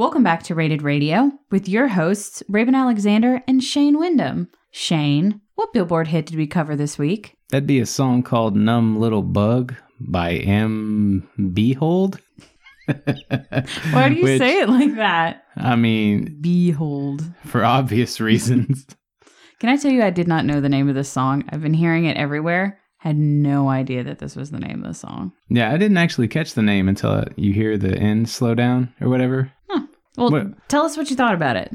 Welcome back to Rated Radio with your hosts, Raven Alexander and Shane Wyndham. Shane, what Billboard hit did we cover this week? That'd be a song called Numb Little Bug by Em Beihold. Why do you Which- say it like that? I mean, Beihold. for obvious reasons. Can I tell you, I did not know the name of this song. I've been hearing it everywhere. Had no idea that this was the name of the song. yeah, I didn't actually catch the name until you hear the end slow down or whatever. Well, What- tell us what you thought about it.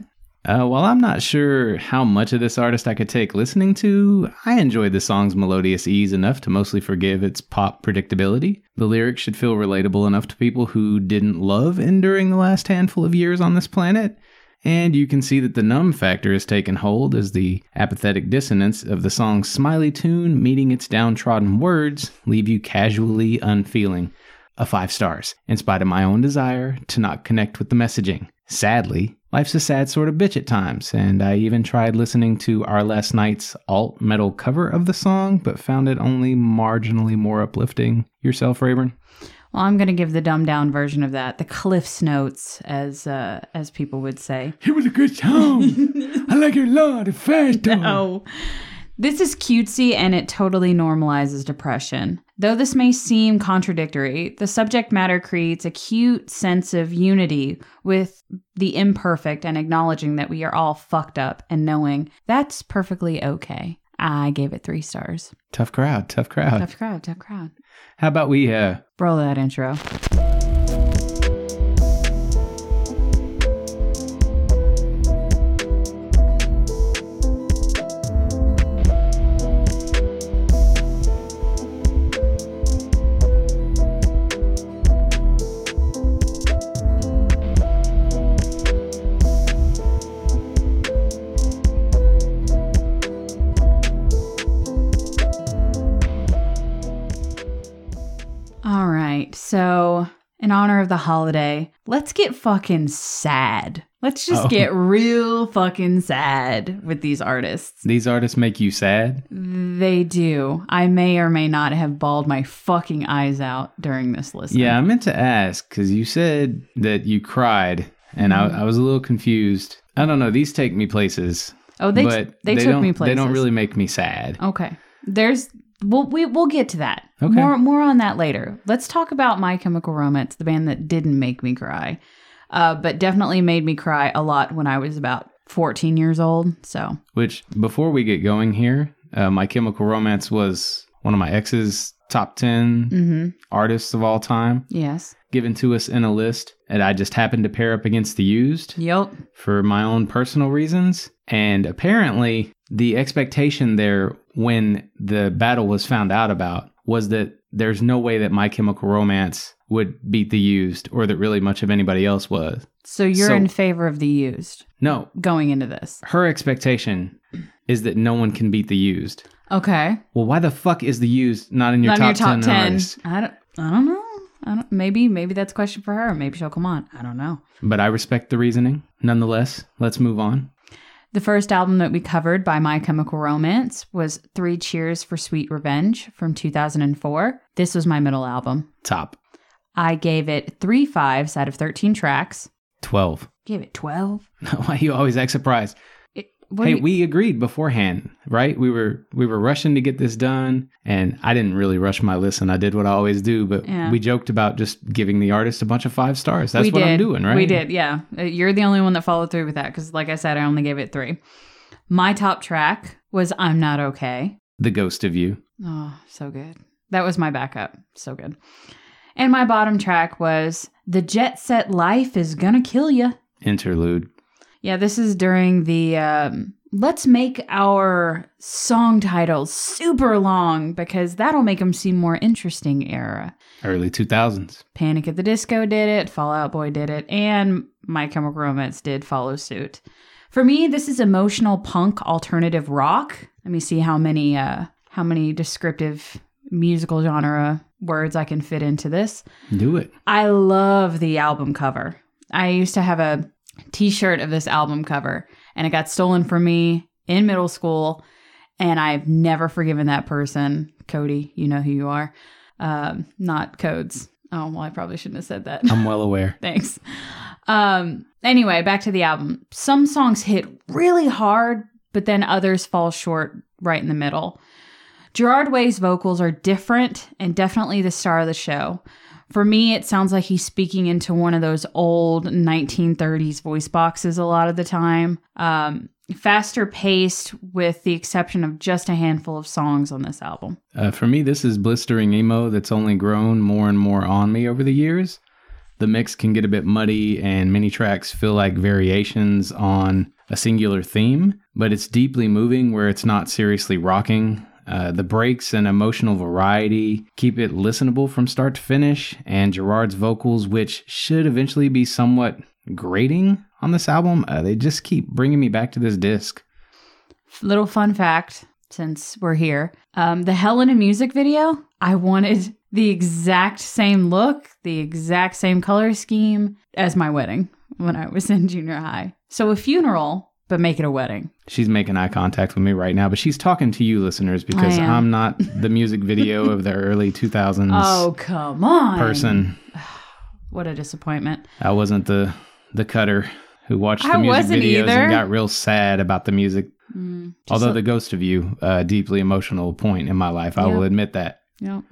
Uh, while I'm not sure how much of this artist I could take listening to, I enjoyed the song's melodious ease enough to mostly forgive its pop predictability. The lyrics should feel relatable enough to people who didn't love enduring the last handful of years on this planet. And you can see that the numb factor has taken hold as the apathetic dissonance of the song's smiley tune meeting its downtrodden words leave you casually unfeeling. A five stars, in spite of my own desire to not connect with the messaging. Sadly, life's a sad sort of bitch at times, and I even tried listening to our last night's alt metal cover of the song, but found it only marginally more uplifting. Yourself, Rayburn? Well, I'm going to give the dumbed down version of that, the Cliff's Notes, as uh, as people would say. It was a good song. I like it a lot. It's fast. Oh. This is cutesy and it totally normalizes depression. Though this may seem contradictory, the subject matter creates a cute sense of unity with the imperfect and acknowledging that we are all fucked up and knowing that's perfectly okay. I gave it three stars. Tough crowd. Tough crowd. Tough crowd, tough crowd. How about we uh, Roll that intro. So, in honor of the holiday, let's get fucking sad. Let's just Oh. get real fucking sad with these artists. these artists make you sad? They do. I may or may not have bawled my fucking eyes out during this listen. Yeah, I meant to ask because you said that you cried, and I, mm-hmm. I was a little confused. I don't know. These take me places. Oh, they but they, took me places. They don't really make me sad. Okay. There's we'll we, we'll get to that. Okay. More more on that later. Let's talk about My Chemical Romance, the band that didn't make me cry. Uh, but definitely made me cry a lot when I was about 14 years old. So, Which, before we get going here, uh, My Chemical Romance was one of my ex's top 10 mhm. artists of all time, Yes. given to us in a list. And I just happened to pair up against the used Yep. for my own personal reasons. And apparently, the expectation there when the battle was found out about was that there's no way that My Chemical Romance would beat the used or that really much of anybody else was. So you're So- in favor of the used No, going into this. her expectation is that no one can beat the used. Okay. Well, why the fuck is the used not in your, Not top, your top 10, 10. artists? I don't I don't know. I don't maybe maybe that's a question for her. Maybe she'll come on. I don't know. But I respect the reasoning. Nonetheless, let's move on. The first album that we covered by My Chemical Romance was Three Cheers for Sweet Revenge from 2004. This was my middle album. Top I gave it three fives out of 13 tracks. 12. Gave it 12. why you always act surprised? What hey, you- we agreed beforehand, right? We were we were rushing to get this done, and I didn't really rush my listen. I did what I always do, but Yeah. we joked about just giving the artist a bunch of five stars. That's we what did. I'm doing, right? We did, yeah. Uh, You're the only one that followed through with that because, like I said, I only gave it three. My top track was I'm Not Okay. The ghost of you. Oh, so good. That was my backup. So good. And my bottom track was The Jet Set Life is Gonna Kill Ya. Interlude. Yeah, this is during the um, let's make our song titles super long because that'll make them seem more interesting era. Early 2000s. Panic at the Disco did it, Fall Out Boy did it, and My Chemical Romance did follow suit. For me, this is emotional punk alternative rock. Let me see how many uh how many descriptive musical genre words I can fit into this. Do it. I love the album cover. I used to have a t-shirt of this album cover and it got stolen from me in middle school and I've never forgiven that person. Cody, you know who you are. Um, not codes. Oh, well, I probably shouldn't have said that. I'm well aware. Thanks. Um, anyway, back to the album. Some songs hit really hard, but then others fall short right in the middle. Gerard Way's vocals are different and definitely the star of the show. For me, it sounds like he's speaking into one of those old 1930s voice boxes a lot of the time. Um, faster paced, with the exception of just a handful of songs on this album. Uh, for me, this is blistering emo that's only grown more and more on me over the years. The mix can get a bit muddy, and many tracks feel like variations on a singular theme, but it's deeply moving where it's not seriously rocking. Uh, the breaks and emotional variety keep it listenable from start to finish, and Gerard's vocals, which should eventually be somewhat grating on this album, uh, they just keep bringing me back to this disc. Little fun fact since we're here um, the Helena music video, I wanted the exact same look, the exact same color scheme as my wedding when I was in junior high. So a funeral, but make it a wedding. She's making eye contact with me right now, but she's talking to you, listeners, because I am. Not the music video of the early 2000s Oh, come on. person. What a disappointment. I wasn't the the cutter who watched the I music videos either. and got real sad about the music. Mm, Although a- the Ghost of You, a deeply emotional point in my life, I Yeah. will admit that. Yep.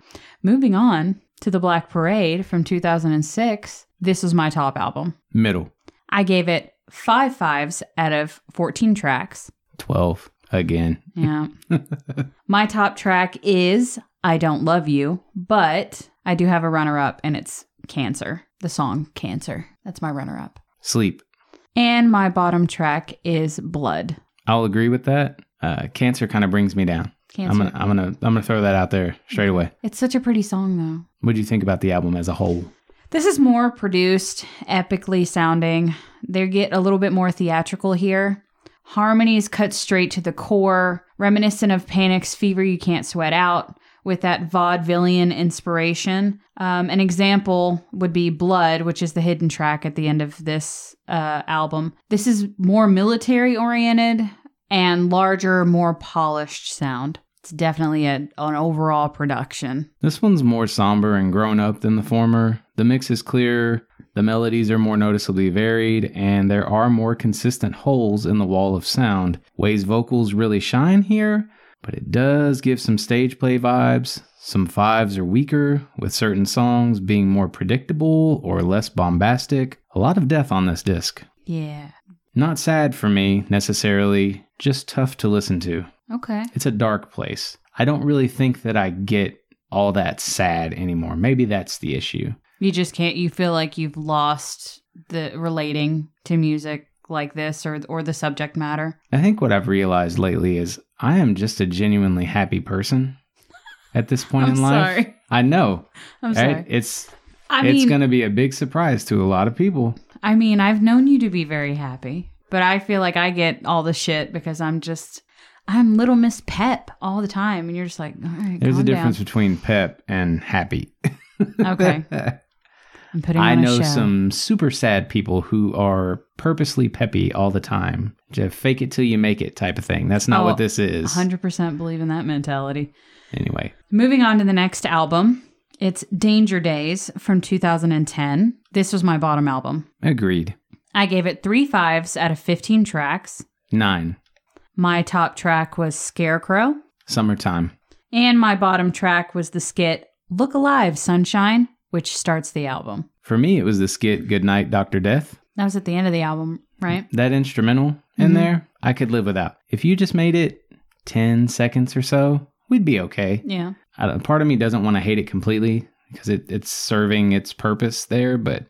Moving on to the Black Parade from 2006, this was my top album. Middle, I gave it five fives out of 14 tracks. 12 again. Yeah. my top track is I Don't Love You, but I do have a runner up, and it's Cancer, the song Cancer. That's my runner up. Sleep. And my bottom track is Blood. I'll agree with that. Uh, cancer kind of brings me down. Cancer. I'm gonna, I'm gonna, I'm gonna throw that out there straight away. It's such a pretty song, though. What do you think about the album as a whole? This is more produced, epically sounding. They get a little bit more theatrical here. Harmonies cut straight to the core, reminiscent of Panic's Fever You Can't Sweat Out, with that vaudevillian inspiration. Um, an example would be Blood, which is the hidden track at the end of this uh, album. This is more military oriented and larger, more polished sound. It's definitely a, an overall production. This one's more somber and grown up than the former. The mix is clear, the melodies are more noticeably varied, and there are more consistent holes in the wall of sound. Way's vocals really shine here, but it does give some stage play vibes. Some fives are weaker, with certain songs being more predictable or less bombastic. A lot of death on this disc. Yeah. Not sad for me, necessarily, just tough to listen to. Okay. It's a dark place. I don't really think that I get all that sad anymore. Maybe that's the issue. You just can't. You feel like you've lost the relating to music like this, or or the subject matter. I think what I've realized lately is I am just a genuinely happy person at this point in life. sorry. I know. I'm right? sorry. It's I it's mean, to be a big surprise to a lot of people. I mean, I've known you to be very happy, but I feel like I get all the shit because I'm just I'm little Miss Pep all the time, and you're just like, all right, There's a difference down. between pep and happy. Okay, I'm putting I know some super sad people who are purposely peppy all the time. Just fake it till you make it type of thing. That's not Oh, what this is. 100% believe in that mentality. Anyway, Moving on to the next album. It's Danger Days from 2010. This was my bottom album. agreed. I gave it three fives out of 15 tracks. Nine. My top track was Scarecrow, Summertime. and my bottom track was the skit Look Alive, Sunshine, which starts the album. For me, it was the skit Goodnight, Dr. Death. That was at the end of the album, right? That instrumental in Mhm. there, I could live without. If you just made it 10 seconds or so, we'd be okay. Yeah. Part of me doesn't want to hate it completely because it, it's serving its purpose there, but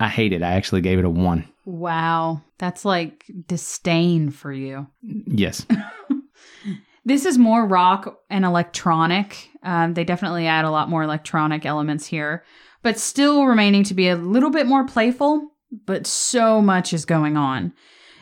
I hate it. I actually gave it a one. Wow. That's like disdain for you. Yes. This is more rock and electronic. Um, they definitely add a lot more electronic elements here, but still remaining to be a little bit more playful. But so much is going on.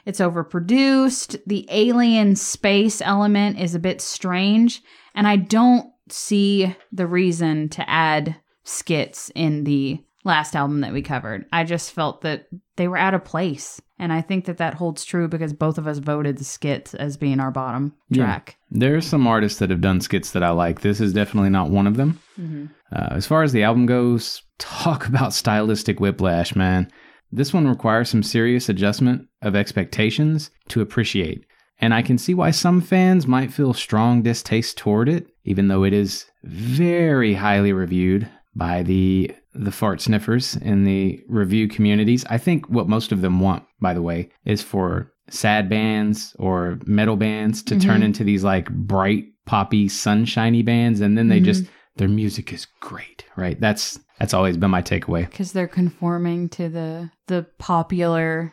It's overproduced. The alien space element is a bit strange, and I don't see the reason to add skits in the last album that we covered. I just felt that they were out of place. And I think that that holds true because both of us voted the skits as being our bottom Yeah. track. There are some artists that have done skits that I like. This is definitely not one of them. Mm-hmm. Uh, as far as the album goes, talk about stylistic whiplash, man. This one requires some serious adjustment of expectations to appreciate. And I can see why some fans might feel strong distaste toward it, even though it is very highly reviewed by the the fart sniffers in the review communities. I think what most of them want, by the way, is for sad bands or metal bands to turn Mhm. into these like bright poppy sunshiny bands and then they Mhm. just their music is great, right? That's that's always been my takeaway. Because they're conforming to the the popular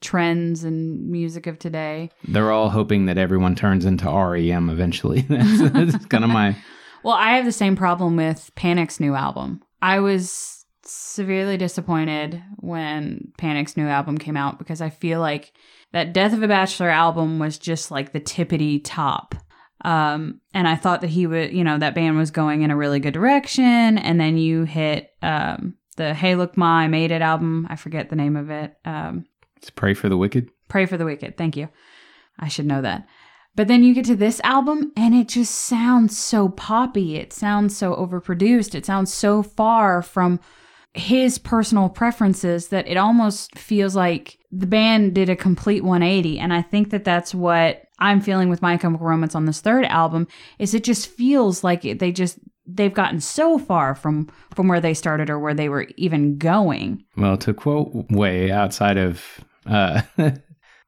trends and music of today. They're all hoping that everyone turns into REM eventually. that's, that's kind of my Well, I have the same problem with Panic's new album. I was severely disappointed when Panic's new album came out because I feel like that Death of a Bachelor album was just like the tippity top. Um, and I thought that he would, you know, that band was going in a really good direction. And then you hit um, the Hey Look Ma, I Made It album. I forget the name of it. Um, it's pray for the wicked. Pray for the Wicked. Thank you. I should know that. But then you get to this album and it just sounds so poppy. It sounds so overproduced. It sounds so far from his personal preferences that it almost feels like the band did a complete 180 and I think that that's what I'm feeling with My Chemical Romance on this third album is it just feels like they just they've gotten so far from from where they started or where they were even going. Well, to quote way outside of uh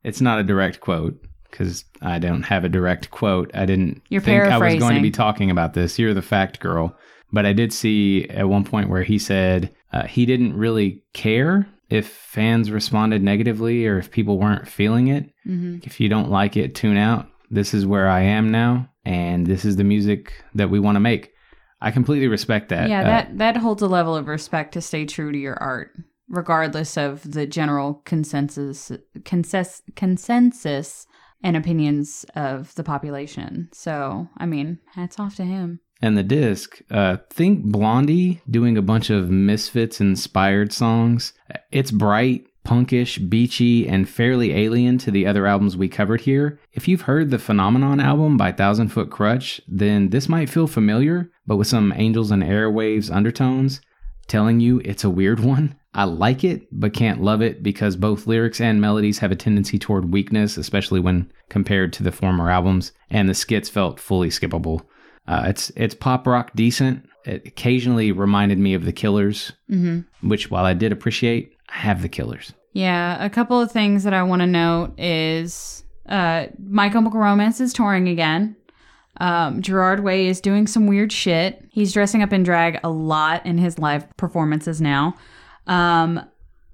it's not a direct quote because I don't have a direct quote. I didn't You're think I was going to be talking about this. You're the fact girl. But I did see at one point where he said uh, he didn't really care if fans responded negatively or if people weren't feeling it. Mm-hmm. If you don't like it, tune out. This is where I am now, and this is the music that we want to make. I completely respect that. Yeah, Uh, that that holds a level of respect to stay true to your art, regardless of the general consensus consensus consensus and opinions of the population. So, I mean, hats off to him. And the disc, uh, think Blondie doing a bunch of Misfits inspired songs. It's bright, punkish, beachy, and fairly alien to the other albums we covered here. If you've heard the Phenomenon album by Thousand Foot Krutch, then this might feel familiar, but with some Angels and Airwaves undertones, telling you it's a weird one. I like it, but can't love it because both lyrics and melodies have a tendency toward weakness, especially when compared to the former albums, and the skits felt fully skippable. Uh, it's it's pop rock decent. It occasionally reminded me of the Killers, hmm which while I did appreciate, I have the Killers. Yeah, a couple of things that I want to note is uh, My Chemical Romance is touring again. Um, Gerard Way is doing some weird shit. He's dressing up in drag a lot in his live performances now. Um,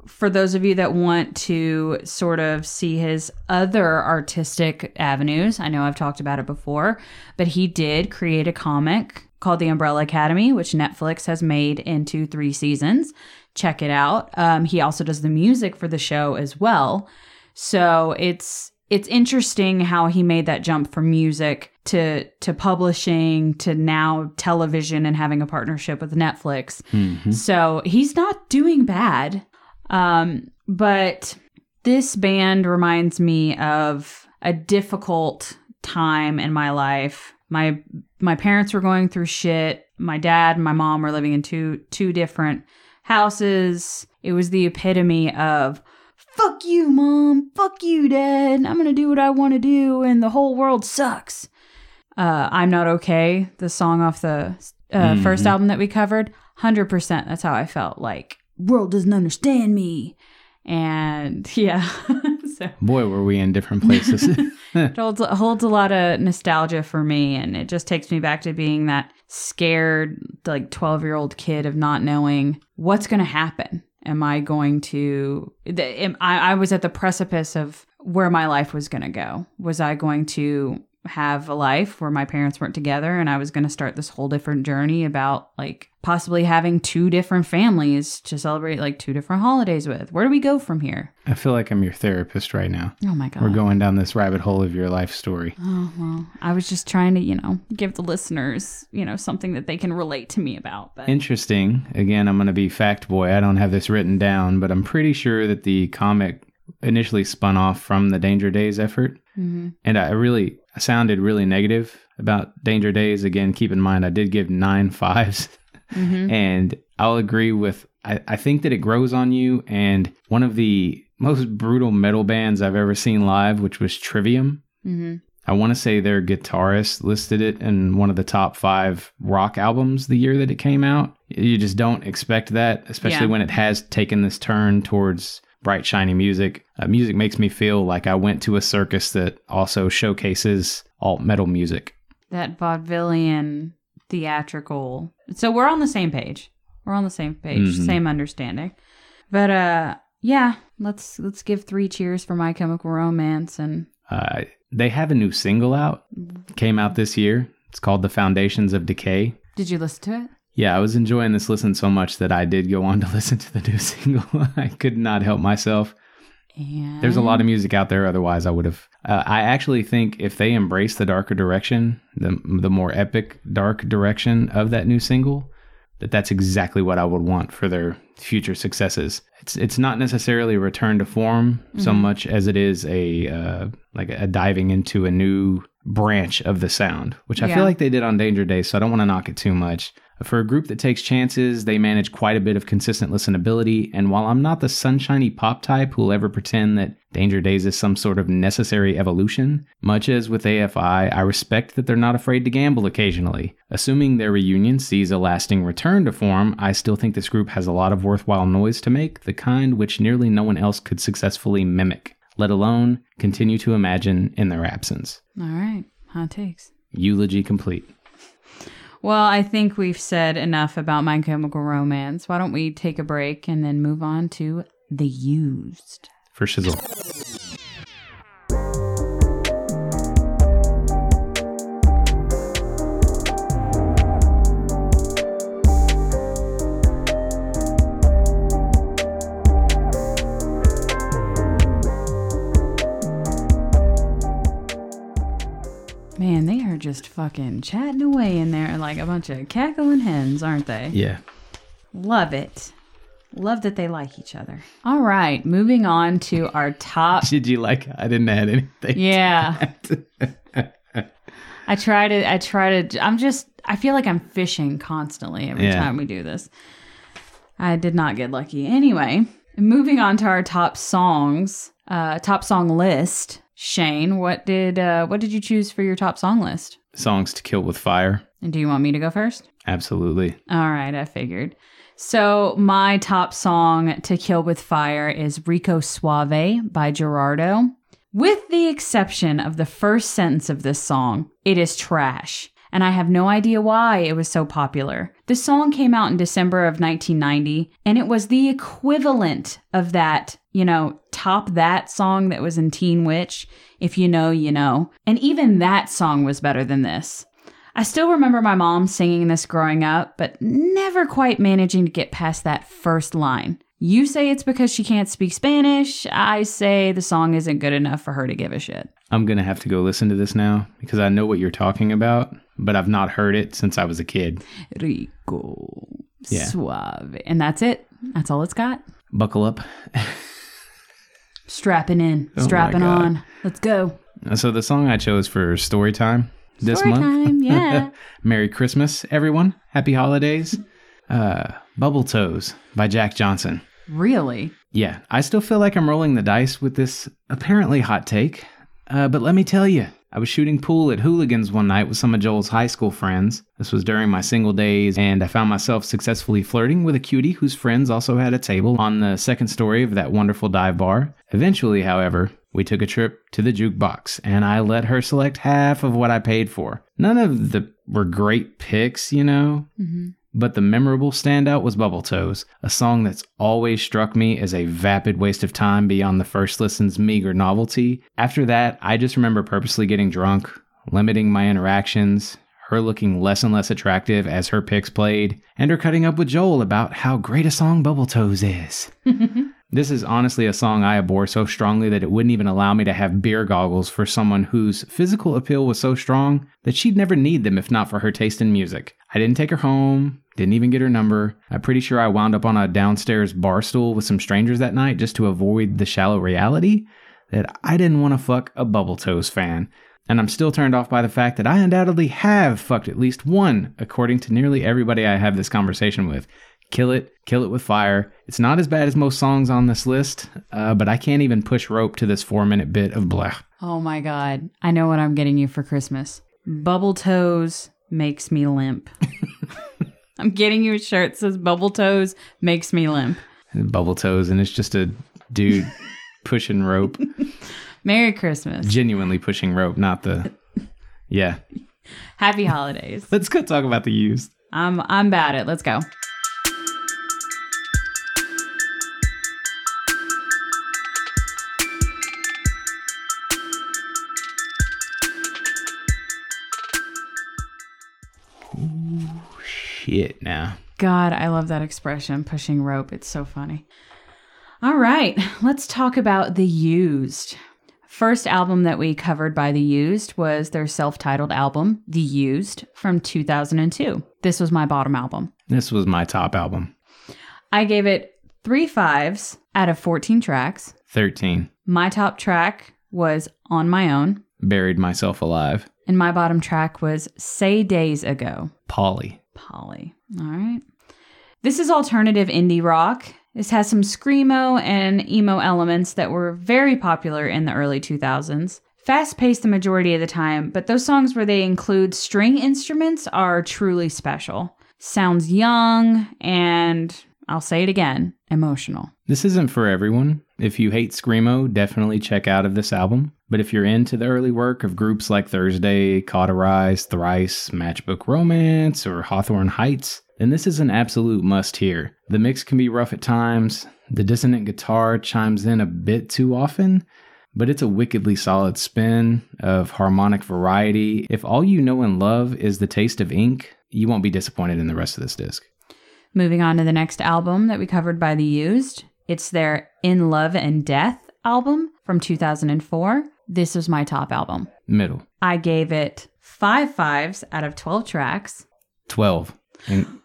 for those of you that want to sort of see his other artistic avenues, I know I've talked about it before, but he did create a comic called The Umbrella Academy, which Netflix has made into three seasons. Check it out. Um, he also does the music for the show as well. So it's it's interesting how he made that jump from music to to publishing to now television and having a partnership with Netflix. Mhm. So he's not doing bad. Um, but this band reminds me of a difficult time in my life. My my parents were going through shit. My dad and my mom were living in two two different houses. It was the epitome of fuck you, mom, fuck you, dad. I'm gonna do what I want to do, and the whole world sucks. Uh, I'm not okay. The song off the uh, first Mhm. album that we covered, hundred percent. That's how I felt. Like world doesn't understand me, and yeah. so Boy, were we in different places. it holds holds a lot of nostalgia for me, and it just takes me back to being that scared, like twelve year old kid of not knowing what's going to happen. Am I going to? the- am- I, I was at the precipice of where my life was going to go. Was I going to have a life where my parents weren't together and I was going to start this whole different journey about like possibly having two different families to celebrate like two different holidays with. Where do we go from here? I feel like I'm your therapist right now. Oh my God. We're going down this rabbit hole of your life story. Oh, well, I was just trying to, you know, give the listeners, you know, something that they can relate to me about. But Interesting. Again, I'm going to be fact boy. I don't have this written down, but I'm pretty sure that the comic initially spun off from the Danger Days effort. Mhm. And I really I sounded really negative about Danger Days. Again, keep in mind I did give nine fives. Mhm. And I'll agree with I, I think that it grows on you. And one of the most brutal metal bands I've ever seen live, which was Trivium. Mhm. I want to say their guitarist listed it in one of the top five rock albums the year that it came out. You just don't expect that, especially Yeah. when it has taken this turn towards bright, shiny music. Uh, music makes me feel like I went to a circus that also showcases alt metal music. that vaudevillian theatrical. So we're on the same page. We're on the same page, Mhm. same understanding. But uh yeah, let's let's give three cheers for My Chemical Romance and Uh, they have a new single out, came out this year. It's called The Foundations of Decay. did you listen to it? Yeah, I was enjoying this listen so much that I did go on to listen to the new single. I could not help myself. And There's a lot of music out there. Otherwise, I would have. Uh, I actually think if they embrace the darker direction, the the more epic dark direction of that new single, that that's exactly what I would want for their future successes. It's it's not necessarily a return to form so Mhm. much as it is a uh, like a diving into a new branch of the sound, which I Yeah. feel like they did on Danger Days. So I don't want to knock it too much. For a group that takes chances, they manage quite a bit of consistent listenability. And while I'm not the sunshiny pop type who'll ever pretend that Danger Days is some sort of necessary evolution, much as with AFI, I respect that they're not afraid to gamble occasionally. Assuming their reunion sees a lasting return to form, I still think this group has a lot of worthwhile noise to make, the kind which nearly no one else could successfully mimic, let alone continue to imagine in their absence. All right, hot takes. Eulogy complete. Well, I think we've said enough about My Chemical Romance. Why don't we take a break and then move on to The Used? For Shizzle. Just fucking chatting away in there like a bunch of cackling hens, aren't they? Yeah. Love it. Love that they like each other. All right, moving on to our top. Did you like I didn't add anything? Yeah, I try to. I try to. I'm just. I feel like I'm fishing constantly every Yeah. time we do this. I did not get lucky. Anyway, moving on to our top songs. Uh, top song list. Shane, what did uh, what did you choose for your top song list? Songs to kill with fire. And do you want me to go first? Absolutely. All right, I figured. So, my top song to kill with fire is Rico Suave by Gerardo. With the exception of the first sentence of this song, it is trash. And I have no idea why it was so popular. The song came out in December of 1990, and it was the equivalent of that, you know, top that song that was in Teen Witch, If You Know, You Know. And even that song was better than this. I still remember my mom singing this growing up, but never quite managing to get past that first line. You say it's because she can't speak Spanish. I say the song isn't good enough for her to give a shit. I'm going to have to go listen to this now because I know what you're talking about, but I've not heard it since I was a kid. Rico Yeah. Suave. And that's it. That's all it's got. Buckle up. Strapping in, Oh strapping on. Let's go. So, the song I chose for story time this Story month. time, yeah. Merry Christmas, everyone. Happy holidays. Uh, Bubble Toes by Jack Johnson. really? Yeah, I still feel like I'm rolling the dice with this apparently hot take. Uh, but let me tell you, I was shooting pool at Hooligans one night with some of Joel's high school friends. This was during my single days, and I found myself successfully flirting with a cutie whose friends also had a table on the second story of that wonderful dive bar. Eventually, however, we took a trip to the jukebox, and I let her select half of what I paid for. None of the were great picks, you know, hmm but the memorable standout was Bubble Toes, a song that's always struck me as a vapid waste of time beyond the first listen's meager novelty. After that, I just remember purposely getting drunk limiting my interactions, her looking less and less attractive as her picks played, and her cutting up with Joel about how great a song Bubble Toes is. this is honestly a song I abhor so strongly that it wouldn't even allow me to have beer goggles for someone whose physical appeal was so strong that she'd never need them if not for her taste in music. I didn't take her home, didn't even get her number. I'm pretty sure I wound up on a downstairs bar stool with some strangers that night just to avoid the shallow reality that I didn't want to fuck a Bubble Toes fan. And I'm still turned off by the fact that I undoubtedly have fucked at least one, according to nearly everybody I have this conversation with. Kill it, kill it with fire. It's not as bad as most songs on this list, uh, but I can't even push rope to this four minute bit of blah. Oh my god. I know what I'm getting you for Christmas. Bubble Toes makes me limp. I'm getting you a shirt that says Bubble Toes makes me limp. Bubble toes, and it's just a dude pushing rope, Merry Christmas. genuinely pushing rope, not the. Yeah. Happy holidays. Let's go talk about the used. I'm I'm bad at. Let's go. Shit now. God, I love that expression, pushing rope. It's so funny. All right, let's talk about The Used. First album that we covered by The Used was their self titled album, The Used, from 2002. This was my bottom album. This was my top album. I gave it three fives out of 14 tracks. 13. My top track was On My Own, Buried myself alive. and my bottom track was Say Days Ago. Polly. Polly. All right. This is alternative indie rock. This has some screamo and emo elements that were very popular in the early 2000s. Fast paced the majority of the time, but those songs where they include string instruments are truly special. Sounds young and, I'll say it again, emotional. This isn't for everyone. If you hate Screamo, definitely check out of this album. But if you're into the early work of groups like Thursday, Cauterize, Thrice, Matchbook Romance, or Hawthorne Heights, then this is an absolute must hear. The mix can be rough at times, the dissonant guitar chimes in a bit too often, but it's a wickedly solid spin of harmonic variety. If all you know and love is the taste of ink, you won't be disappointed in the rest of this disc. Moving on to the next album that we covered by The Used. It's their In Love and Death album from 2004. This was my top album. Middle. I gave it five fives out of 12 tracks. 12. And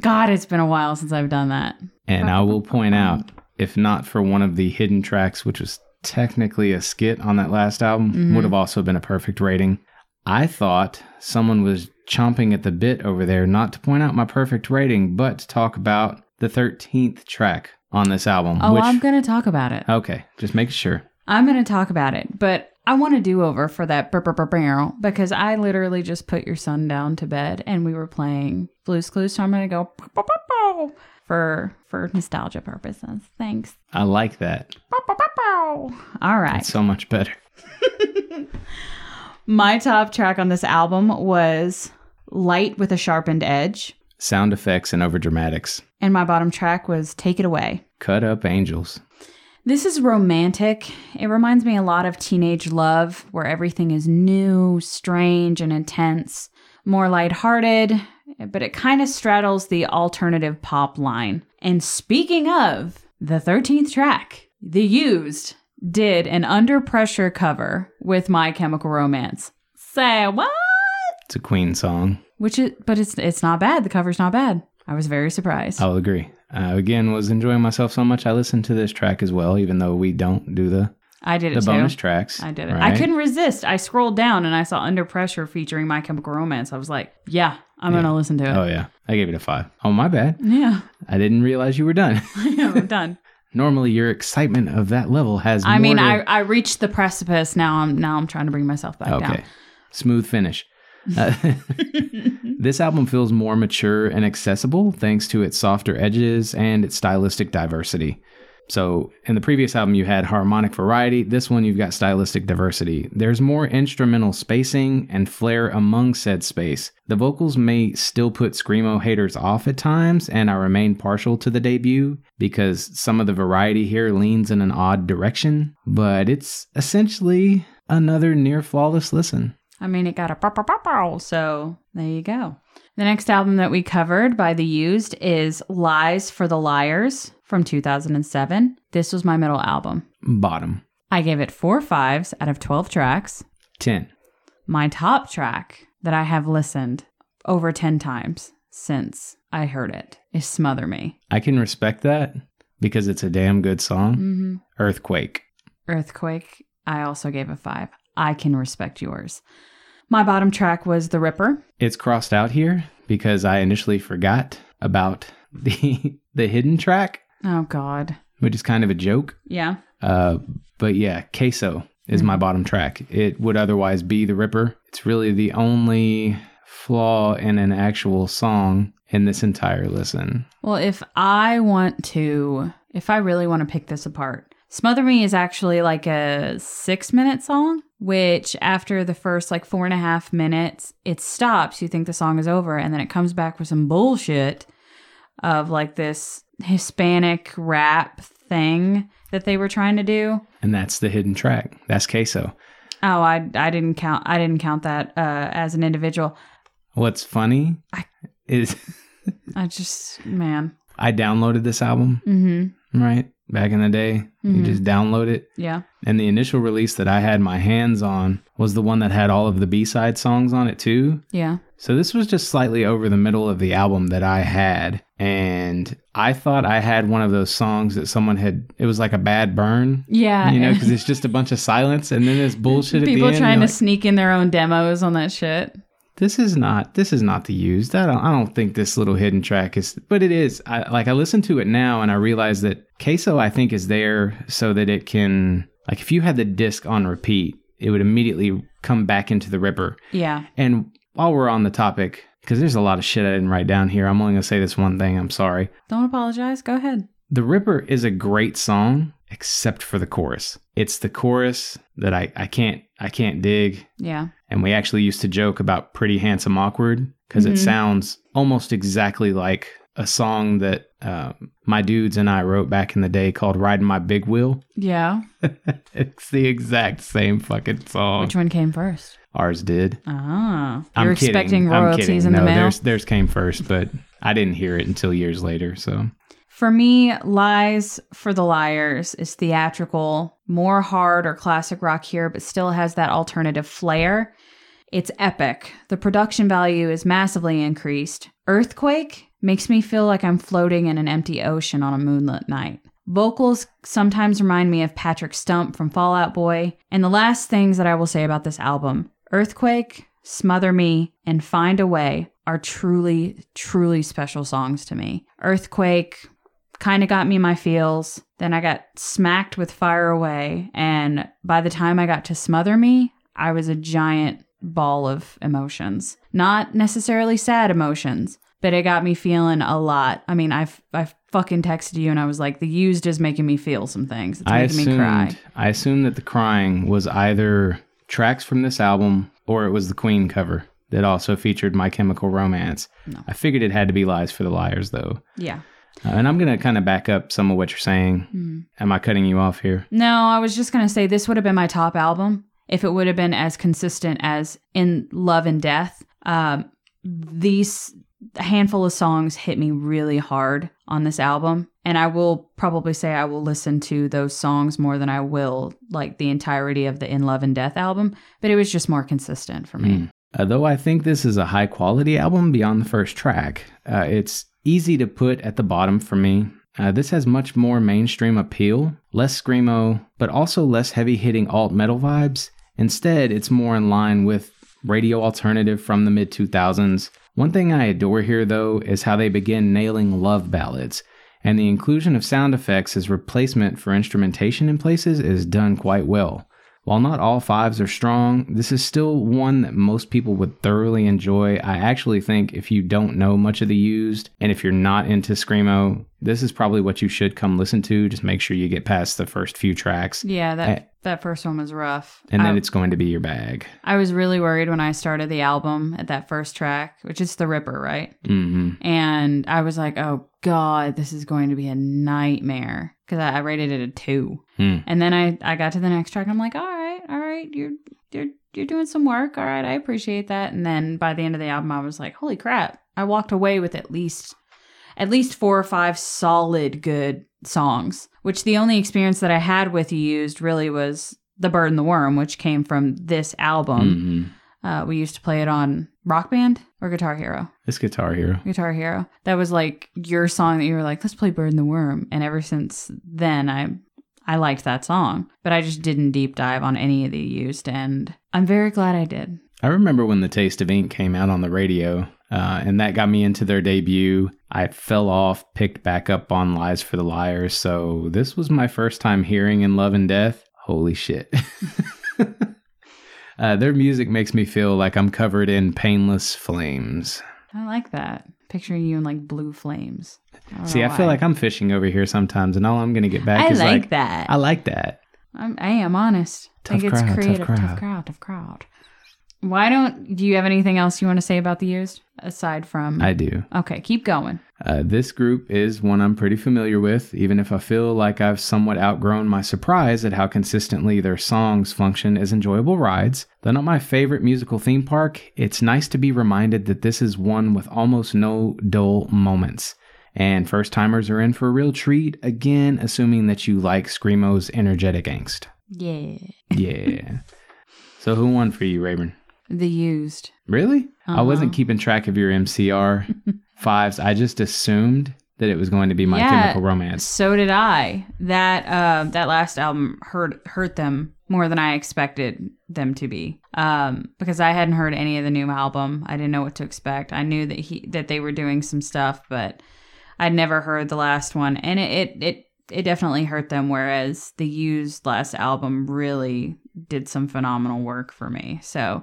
God, it's been a while since I've done that. And I will point out, if not for one of the hidden tracks, which was technically a skit on that last album, would mm-hmm. have also been a perfect rating. I thought someone was chomping at the bit over there, not to point out my perfect rating, but to talk about the 13th track on this album. Oh, which, I'm going to talk about it. okay, just make sure. I'm going to talk about it, but I want a do over for that brr, brr, brr, because I literally just put your son down to bed and we were playing Blue's Clues. So I'm going to go brr, brr, brr, for for nostalgia purposes. Thanks. I like that. All right. It's so much better. My top track on this album was Light with a Sharpened Edge, Sound effects and overdramatics. and my bottom track was Take It Away. Cut up angels. This is romantic. It reminds me a lot of teenage love, where everything is new, strange, and intense. More lighthearted, but it kind of straddles the alternative pop line. And speaking of the 13th track, The Used did an Under Pressure cover with My Chemical Romance. Say what? It's a Queen song. Which is, but it's it's not bad. The cover's not bad. I was very surprised. I'll agree. Uh, again, was enjoying myself so much. I listened to this track as well, even though we don't do the I did it the too. bonus tracks. I did it. I couldn't resist. I scrolled down and I saw Under Pressure featuring My Chemical Romance. I was like, yeah, I'm Yeah. going to listen to it. Oh yeah, I gave it a five. Oh my bad. Yeah. I didn't realize you were done. yeah, I'm done. Normally, your excitement of that level has. I mean, to- I, I reached the precipice. Now I'm now I'm trying to bring myself back okay, down. smooth finish. Uh, this album feels more mature and accessible thanks to its softer edges and its stylistic diversity. So, in the previous album, you had harmonic variety. This one, you've got stylistic diversity. There's more instrumental spacing and flair among said space. The vocals may still put Screamo haters off at times, and I remain partial to the debut because some of the variety here leans in an odd direction, but it's essentially another near flawless listen. I mean, it got a pow, pow, pow, so there you go. The next album that we covered by The Used is Lies for the Liars from 2007. This was my middle album. Bottom. I gave it four fives out of 12 tracks. 10. My top track that I have listened over 10 times since I heard it is Smother Me. I can respect that because it's a damn good song. Mm-hmm. Earthquake. Earthquake, I also gave a five. I can respect yours. My bottom track was The Ripper. It's crossed out here because I initially forgot about the the hidden track, Oh, God. which is kind of a joke. Yeah. Uh, but yeah, Queso is my bottom track. It would otherwise be The Ripper. It's really the only flaw in an actual song in this entire listen. Well, if I want to, if I really want to pick this apart, Smother Me is actually like a six minute song, which after the first like four and a half minutes, it stops. You think the song is over, and then it comes back with some bullshit of like this Hispanic rap thing that they were trying to do. And that's the hidden track. That's Queso. Oh, I I didn't count I didn't count that uh, as an individual. What's funny I- is I just man. I downloaded this album, Mm-hmm. right? Back in the day. You Mhm. just download it. Yeah. And the initial release that I had my hands on was the one that had all of the B side songs on it too. Yeah. So this was just slightly over the middle of the album that I had. And I thought I had one of those songs that someone had, it was like a bad burn, Yeah. you know, because it's just a bunch of silence and then this bullshit at People the end. trying to like, sneak in their own demos on that shit. This is not, this is not the used. I don't, I don't think this little hidden track is, but it is. I, like I listen to it now and I realize that Queso, I think, is there so that it can, like if you had the disc on repeat, it would immediately come back into the Ripper. Yeah. And while we're on the topic, because there's a lot of shit I didn't write down here, I'm only going to say this one thing. I'm sorry. Don't apologize. Go ahead. The Ripper is a great song, except for the chorus. It's the chorus that I, I can't I can't dig. Yeah. And we actually used to joke about Pretty Handsome Awkward because Mhm. it sounds almost exactly like a song that um, my dudes and I wrote back in the day called Riding My Big Wheel. Yeah. it's the exact same fucking song. Which one came first? Ours did. Ah. I'm You're kidding. expecting royalties in the no, mail? Theirs, theirs came first, but I didn't hear it until years later. So For me, Lies for the Liars is theatrical, more hard or classic rock here, but still has that alternative flair. It's epic. The production value is massively increased. Earthquake makes me feel like I'm floating in an empty ocean on a moonlit night. Vocals sometimes remind me of Patrick Stump from Fall Out Boy. And the last things that I will say about this album Earthquake, Smother Me, and Find a Way are truly, truly special songs to me. Earthquake kind of got me my feels. Then I got smacked with Fire Away. And by the time I got to Smother Me, I was a giant ball of emotions. Not necessarily sad emotions, but it got me feeling a lot. I mean, I've, I've fucking texted you and I was like, the used is making me feel some things. It's I making me assumed cry. I assumed that the crying was either tracks from this album or it was the Queen cover that also featured My Chemical Romance. No. I figured it had to be Lies for the Liars though. Yeah. Uh, and I'm gonna kind of back up some of what you're saying. Hmm. Am I cutting you off here? No, I was just going to say this would have been my top album if it would have been as consistent as in Love and Death. Um, these handful of songs hit me really hard on this album. And I will probably say I will listen to those songs more than I will like the entirety of the In Love and Death album. But it was just more consistent for me. Mm. I think this is a high quality album beyond the first track, uh, it's easy to put at the bottom for me. Uh, this has much more mainstream appeal, less screamo, but also less heavy hitting alt metal vibes. Instead, it's more in line with radio alternative from the mid 2000s. One thing I adore here, though, is how they begin nailing love ballads, and the inclusion of sound effects as replacement for instrumentation in places is done quite well. While not all fives are strong, this is still one that most people would thoroughly enjoy. I actually think if you don't know much of the used, and if you're not into Screamo, this is probably what you should come listen to. Just make sure you get past the first few tracks, Yeah, that I- that first one was rough. and then I- it's going to be your bag. I was really worried when I started the album at that first track, which is The Ripper, right? hmm And I was like, oh God, this is going to be a nightmare. Because I, I rated it a two. Hmm. And then I, I got to the next track and I'm like, all right, right, all right, you're you're you're doing some work. All right, I appreciate that. And then by the end of the album, I was like, holy crap! I walked away with at least at least four or five solid good songs. Which the only experience that I had with You Used really was the Bird and the Worm, which came from this album. Mhm. Uh, we used to play it on Rock Band or Guitar Hero. It's Guitar Hero. Guitar Hero. That was like your song that you were like, let's play Bird and the Worm. And ever since then, I I liked that song, but I just didn't deep dive on any of the used, and I'm very glad I did. I remember when The Taste of Ink came out on the radio, uh, and that got me into their debut. I fell off, picked back up on Lies for the Liars, so this was my first time hearing In Love and Death. Holy shit. uh, their music makes me feel like I'm covered in painless flames. I like that. Picturing you in like blue flames. I See, I feel like I'm fishing over here sometimes, and all I'm going to get back I is like, i like, that. I like that. I'm, I am honest. Tough think it's crowd, tough creative. Tough crowd. crowd. Tough crowd. Why don't do you have anything else you want to say about the used aside from? I do. okay, keep going. Uh, this group is one I'm pretty familiar with, even if I feel like I've somewhat outgrown my surprise at how consistently their songs function as enjoyable rides. Though not my favorite musical theme park, it's nice to be reminded that this is one with almost no dull moments. And first timers are in for a real treat, again, assuming that you like Screamo's energetic angst. Yeah, Yeah. so who won for you, Rayburn? The used. Really? I wasn't Uh-huh. keeping track of your MCR fives. I just assumed that it was going to be My Yeah. Chemical Romance. So did I. That uh, that last album hurt hurt them more than I expected them to be. Um, because I hadn't heard any of the new album. I didn't know what to expect. I knew that he that they were doing some stuff, but I'd never heard the last one, and it it it, it definitely hurt them. Whereas the used last album really did some phenomenal work for me. So.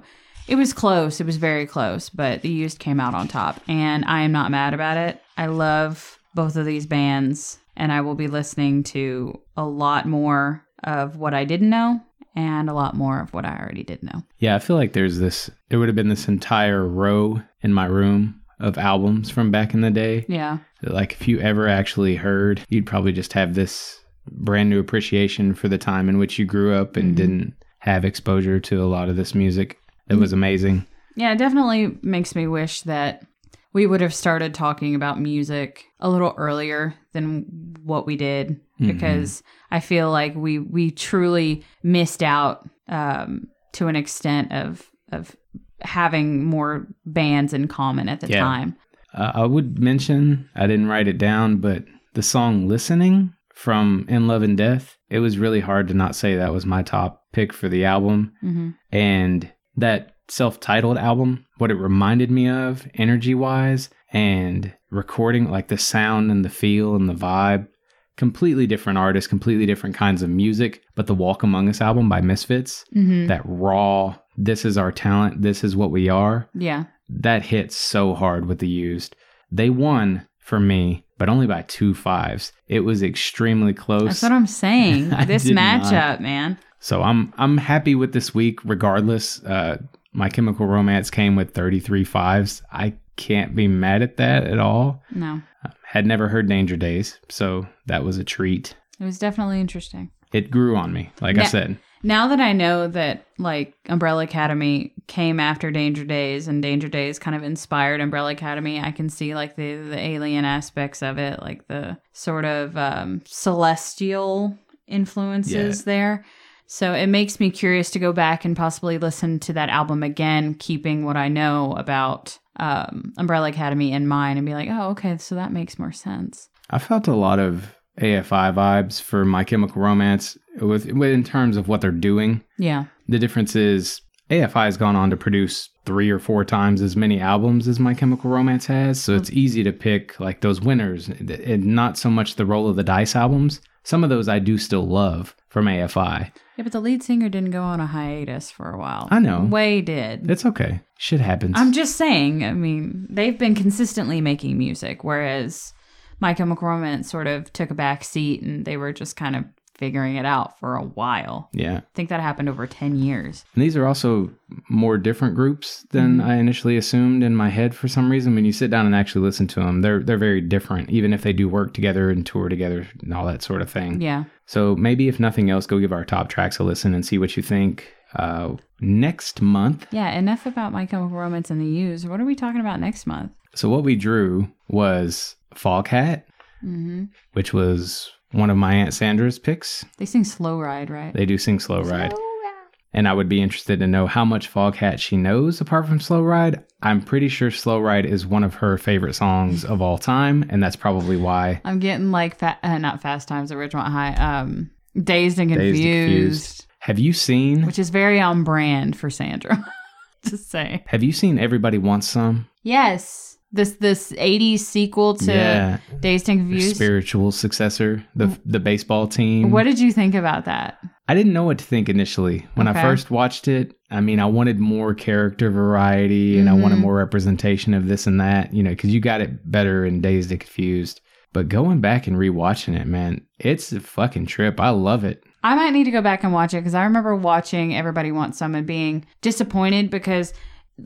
It was close. It was very close, but the used came out on top, and I am not mad about it. I love both of these bands, and I will be listening to a lot more of what I didn't know and a lot more of what I already did know. Yeah, I feel like there's this, there would have been this entire row in my room of albums from back in the day. Yeah. Like, if you ever actually heard, you'd probably just have this brand new appreciation for the time in which you grew up and Mhm. didn't have exposure to a lot of this music. It was amazing. Yeah, it definitely makes me wish that we would have started talking about music a little earlier than what we did because I feel like we we truly missed out um, to an extent of of having more bands in common at the Yeah. time. Uh, I would mention, I didn't write it down, but the song Listening from In Love and Death, it was really hard to not say that was my top pick for the album. hmm And that self titled album, what it reminded me of energy wise and recording, like the sound and the feel and the vibe, completely different artists, completely different kinds of music. But the Walk Among Us album by Misfits, hmm that raw, this is our talent, this is what we are, Yeah. that hit so hard with the used. They won for me, but only by two fives. It was extremely close. That's what I'm saying. This did not. matchup, man. So I'm I'm happy with this week regardless. Uh my chemical romance came with 33 fives. I can't be mad at that at all. No, I Had never heard Danger Days, so that was a treat. it was definitely interesting. It grew on me, like I said. Now that I know that like Umbrella Academy came after Danger Days and Danger Days kind of inspired Umbrella Academy, I can see like the the alien aspects of it, like the sort of um, celestial influences there. So it makes me curious to go back and possibly listen to that album again, keeping what I know about um, Umbrella Academy in mind, and be like, oh, okay, so that makes more sense. I felt a lot of AFI vibes for My Chemical Romance with, with in terms of what they're doing. Yeah, The difference is AFI has gone on to produce three or four times as many albums as My Chemical Romance has, so it's easy to pick like those winners and not so much the roll of the dice albums. Some of those I do still love from AFI. yeah, but the lead singer didn't go on a hiatus for a while. I know. Way did. It's okay. Shit happens. I'm just saying, I mean, they've been consistently making music, whereas My Chemical Romance sort of took a back seat and they were just kind of figuring it out for a while. Yeah. I think that happened over 10 years. And these are also more different groups than Mhm. I initially assumed in my head for some reason. When you sit down and actually listen to them, they're they're very different, even if they do work together and tour together and all that sort of thing. Yeah. So maybe if nothing else, go give our top tracks a listen and see what you think. Uh, next month. Yeah. Enough about My Chemical Romance and the Used. What are we talking about next month? So what we drew was Foghat, hmm which was one of my aunt Sandra's picks. They sing Slow Ride, right? They do sing Slow Ride. And I would be interested to know how much Foghat she knows apart from Slow Ride. I'm pretty sure Slow Ride is one of her favorite songs of all time, and that's probably why. I'm getting like fa- uh, not Fast Times at Ridgemont High. Um, Dazed and Confused, Dazed and Confused. Have you seen which is very on brand for Sandra. to say Have you seen Everybody Wants Some? yes, this this '80s sequel to yeah, Dazed and Confused. spiritual successor, the the baseball team. What did you think about that? I didn't know what to think initially when Okay. I first watched it. I mean, I wanted more character variety and I wanted Mhm. more representation of this and that, you know, because you got it better in Dazed and Confused. But going back and rewatching it, man, it's a fucking trip. I love it. I might need to go back and watch it because I remember watching Everybody Wants Some and being disappointed because,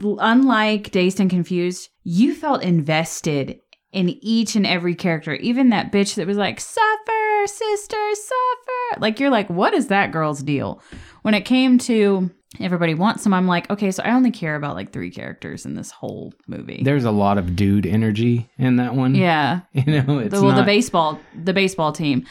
unlike Dazed and Confused, you felt invested in each and every character. Even that bitch that was like, suffer, sister, suffer. Like, you're like, what is that girl's deal? When it came to Everybody Wants Some, I'm like, okay, so I only care about like three characters in this whole movie. There's a lot of dude energy in that one. yeah. You know, it's the, well, the baseball the baseball team.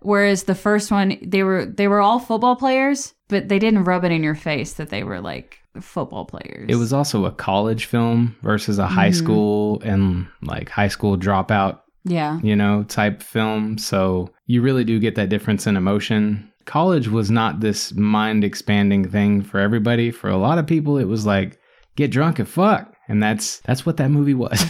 Whereas the first one, they were they were all football players, but they didn't rub it in your face that they were like football players. it was also a college film versus a high Mhm. school and like high school dropout yeah, you know, type film. So you really do get that difference in emotion. College was not this mind expanding thing for everybody. For a lot of people, it was like get drunk and fuck, and that's that's what that movie was.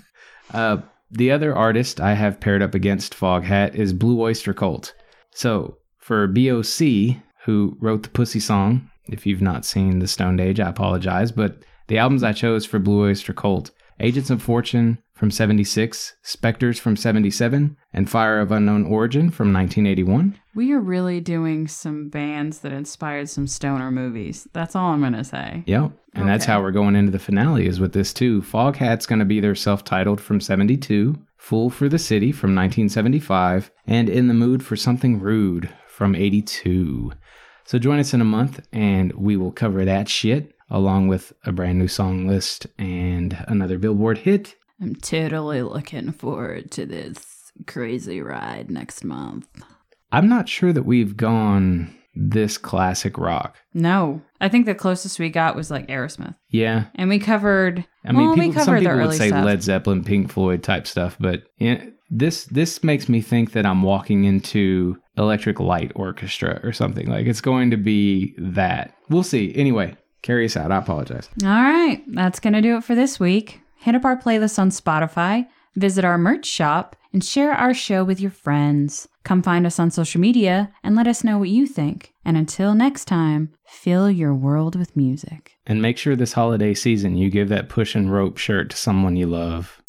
uh, the other artist I have paired up against Foghat is Blue Oyster Cult. So for BOC, who wrote the Pussy song, if you've not seen The Stoned Age, I apologize, but the albums I chose for Blue Oyster Cult Agents of Fortune from 76, Spectres from 77, and Fire of Unknown Origin from 1981. we are really doing some bands that inspired some stoner movies. That's all I'm gonna say. Yep. And that's how we're going into the finale is with this too. Foghat's going to be their self-titled from 72, Fool for the City from 1975, and In the Mood for Something Rude from 82. So join us in a month and we will cover that shit along with a brand new song list and another Billboard hit. I'm totally looking forward to this crazy ride next month. I'm not sure that we've gone this classic rock. No, I think the closest we got was like Aerosmith, Yeah, and we covered. I mean, well, we people, some covered the people would say stuff. Led Zeppelin, Pink Floyd type stuff, but yeah, this this makes me think that I'm walking into Electric Light Orchestra or something. Like it's going to be that. We'll see. Anyway, carry us out. I apologize. All right, that's going to do it for this week. Hit up our playlist on Spotify, visit our merch shop, and share our show with your friends. Come find us on social media and let us know what you think. And until next time, fill your world with music. And make sure this holiday season you give that push and rope shirt to someone you love.